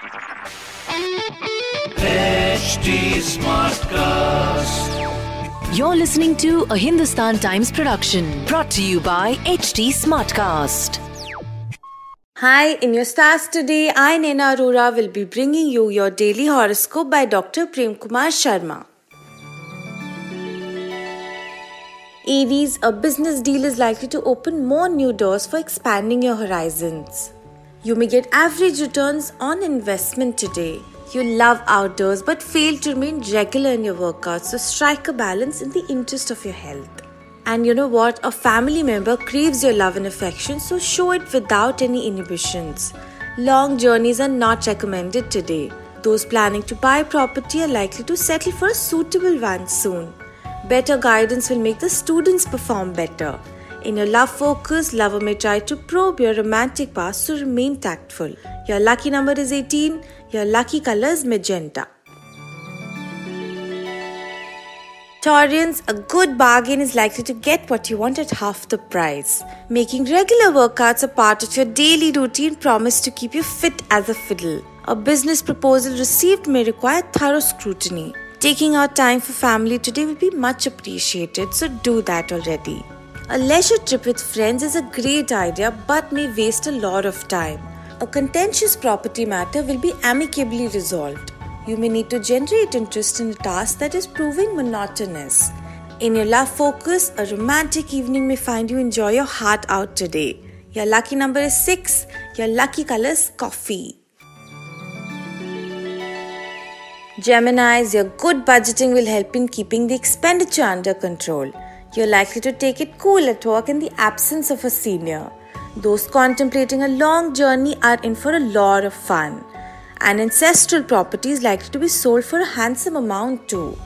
HT Smartcast. You're listening to a Hindustan Times production brought to you by HT Smartcast. Hi, in your stars today, I, Nena Arora, will be bringing you your daily horoscope by Dr. Prem Kumar Sharma. Aries, a business deal is likely to open more new doors for expanding your horizons. You may get average returns on investment today. You love outdoors but fail to remain regular in your workouts, so strike a balance in the interest of your health. And you know what? A family member craves your love and affection, so show it without any inhibitions. Long journeys are not recommended today. Those planning to buy property are likely to settle for a suitable one soon. Better guidance will make the students perform better. In your love focus, lover may try to probe your romantic past to remain tactful. Your lucky number is 18. Your lucky color is magenta. Taurians, a good bargain is likely to get what you want at half the price. Making regular workouts a part of your daily routine promise to keep you fit as a fiddle. A business proposal received may require thorough scrutiny. Taking out time for family today will be much appreciated, so do that already. A leisure trip with friends is a great idea but may waste a lot of time. A contentious property matter will be amicably resolved. You may need to generate interest in a task that is proving monotonous. In your love focus, a romantic evening may find you enjoy your heart out today. Your lucky number is 6. Your lucky color is coffee. Geminis, your good budgeting will help in keeping the expenditure under control. You're likely to take it cool at work in the absence of a senior. Those contemplating a long journey are in for a lot of fun. An ancestral property is likely to be sold for a handsome amount too.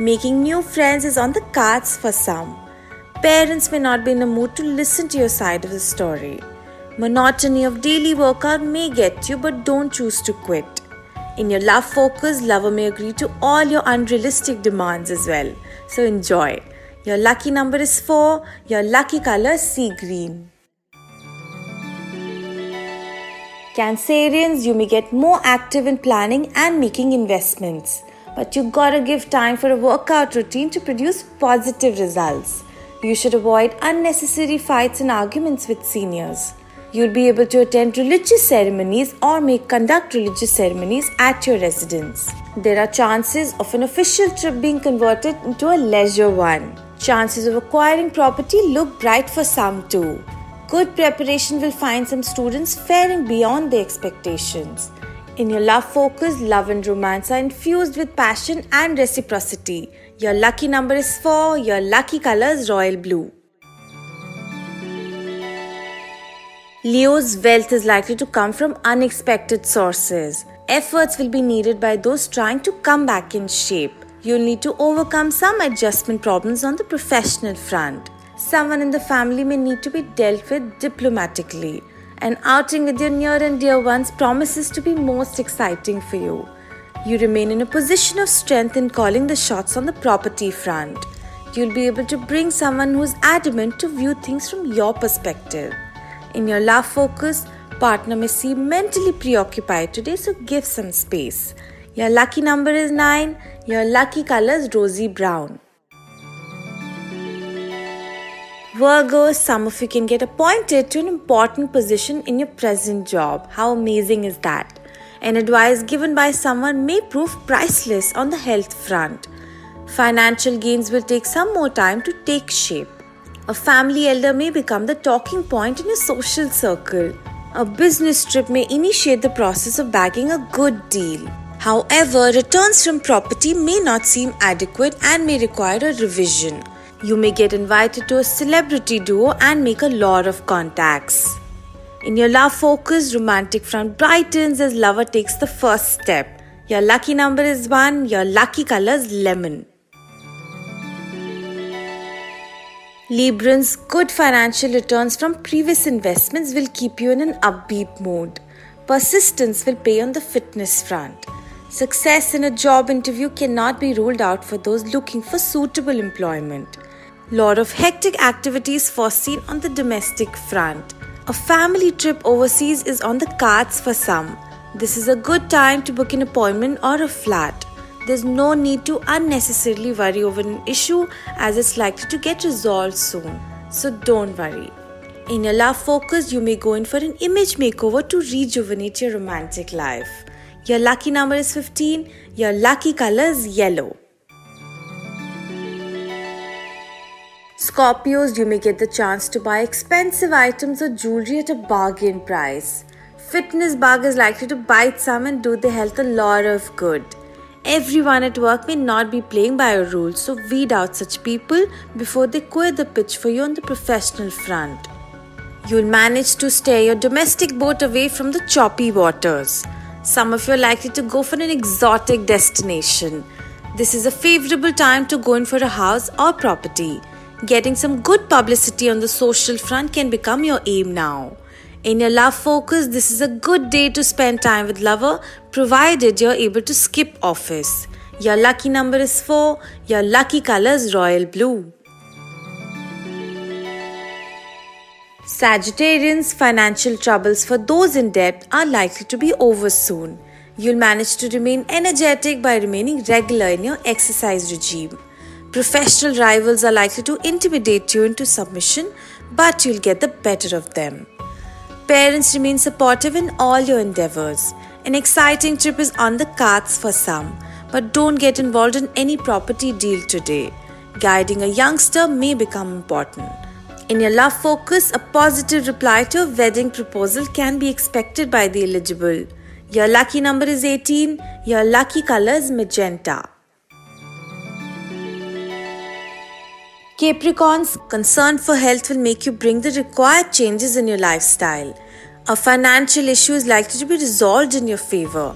Making new friends is on the cards for some. Parents may not be in a mood to listen to your side of the story. Monotony of daily workout may get you, but don't choose to quit. In your love focus, lover may agree to all your unrealistic demands as well. So enjoy. Your lucky number is 4. Your lucky color is sea green. Cancerians, you may get more active in planning and making investments. But you gotta give time for a workout routine to produce positive results. You should avoid unnecessary fights and arguments with seniors. You'll be able to attend religious ceremonies or may conduct religious ceremonies at your residence. There are chances of an official trip being converted into a leisure one. Chances of acquiring property look bright for some too. Good preparation will find some students faring beyond their expectations. In your love focus, love and romance are infused with passion and reciprocity. Your lucky number is 4, your lucky color is royal blue. Leo's wealth is likely to come from unexpected sources. Efforts will be needed by those trying to come back in shape. You'll need to overcome some adjustment problems on the professional front. Someone in the family may need to be dealt with diplomatically. An outing with your near and dear ones promises to be most exciting for you. You remain in a position of strength in calling the shots on the property front. You'll be able to bring someone who's adamant to view things from your perspective. In your love focus, partner may seem mentally preoccupied today, so give some space. Your lucky number is 9. Your lucky color is rosy brown. Virgo, some of you can get appointed to an important position in your present job. How amazing is that? An advice given by someone may prove priceless on the health front. Financial gains will take some more time to take shape. A family elder may become the talking point in your social circle. A business trip may initiate the process of bagging a good deal. However, returns from property may not seem adequate and may require a revision. You may get invited to a celebrity duo and make a lot of contacts. In your love focus, romantic front brightens as lover takes the first step. Your lucky number is 1, your lucky color is lemon. Librans, good financial returns from previous investments will keep you in an upbeat mood. Persistence will pay on the fitness front. Success in a job interview cannot be ruled out for those looking for suitable employment. Lot of hectic activities foreseen on the domestic front. A family trip overseas is on the cards for some. This is a good time to book an appointment or a flat. There's no need to unnecessarily worry over an issue as it's likely to get resolved soon. So don't worry. In your love focus, you may go in for an image makeover to rejuvenate your romantic life. Your lucky number is 15, your lucky color is yellow. Scorpios, you may get the chance to buy expensive items or jewelry at a bargain price. Fitness bug is likely to bite some and do the health a lot of good. Everyone at work may not be playing by your rules, so weed out such people before they quit the pitch for you on the professional front. You'll manage to steer your domestic boat away from the choppy waters. Some of you are likely to go for an exotic destination. This is a favorable time to go in for a house or property. Getting some good publicity on the social front can become your aim now. In your love focus, this is a good day to spend time with lover provided you're able to skip office. Your lucky number is 4, your lucky color is royal blue. Sagittarians, financial troubles for those in debt are likely to be over soon. You'll manage to remain energetic by remaining regular in your exercise regime. Professional rivals are likely to intimidate you into submission, but you'll get the better of them. Parents remain supportive in all your endeavors. An exciting trip is on the cards for some, but don't get involved in any property deal today. Guiding a youngster may become important. In your love focus, a positive reply to a wedding proposal can be expected by the eligible. Your lucky number is 18, your lucky color is magenta. Capricorn's concern for health will make you bring the required changes in your lifestyle. A financial issue is likely to be resolved in your favor.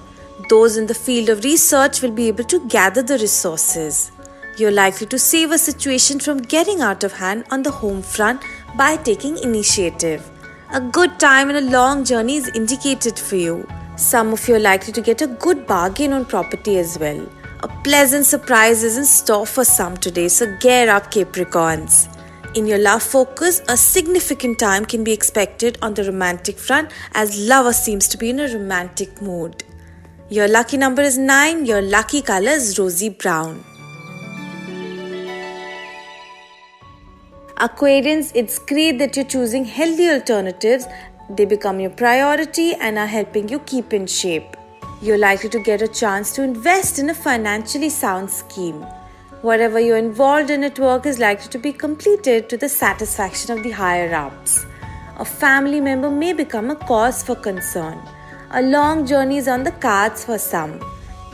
Those in the field of research will be able to gather the resources. You're likely to save a situation from getting out of hand on the home front by taking initiative. A good time and a long journey is indicated for you. Some of you are likely to get a good bargain on property as well. A pleasant surprise is in store for some today, so gear up, Capricorns. In your love focus, a significant time can be expected on the romantic front as lover seems to be in a romantic mood. Your lucky number is 9, your lucky color is rosy brown. Aquarians, it's great that you're choosing healthy alternatives. They become your priority and are helping you keep in shape you're likely to get a chance to invest in a financially sound scheme. Whatever you're involved in at work is likely to be completed to the satisfaction of the higher ups. A family member may become a cause for concern. A long journey is on the cards for some.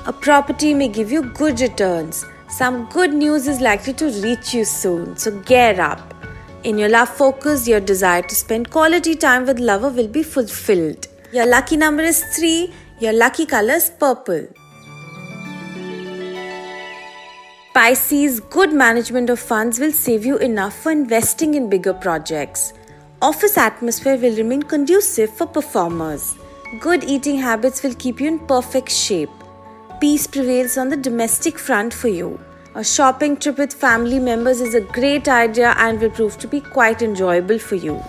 A property may give you good returns. Some good news is likely to reach you soon, so gear up. In your love focus, your desire to spend quality time with lover will be fulfilled. Your lucky number is 3 your lucky color is purple. Pisces, good management of funds will save you enough for investing in bigger projects. Office atmosphere will remain conducive for performers. Good eating habits will keep you in perfect shape. Peace prevails on the domestic front for you. A shopping trip with family members is a great idea and will prove to be quite enjoyable for you.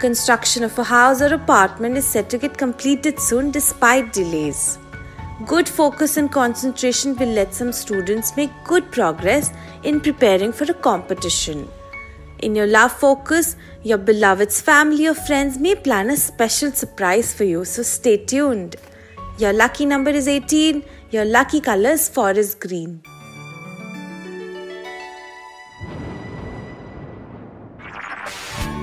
Construction of a house or apartment is set to get completed soon despite delays. Good focus and concentration will let some students make good progress in preparing for a competition. In your love focus, your beloved's family or friends may plan a special surprise for you, so stay tuned. Your lucky number is 18, your lucky color is forest green.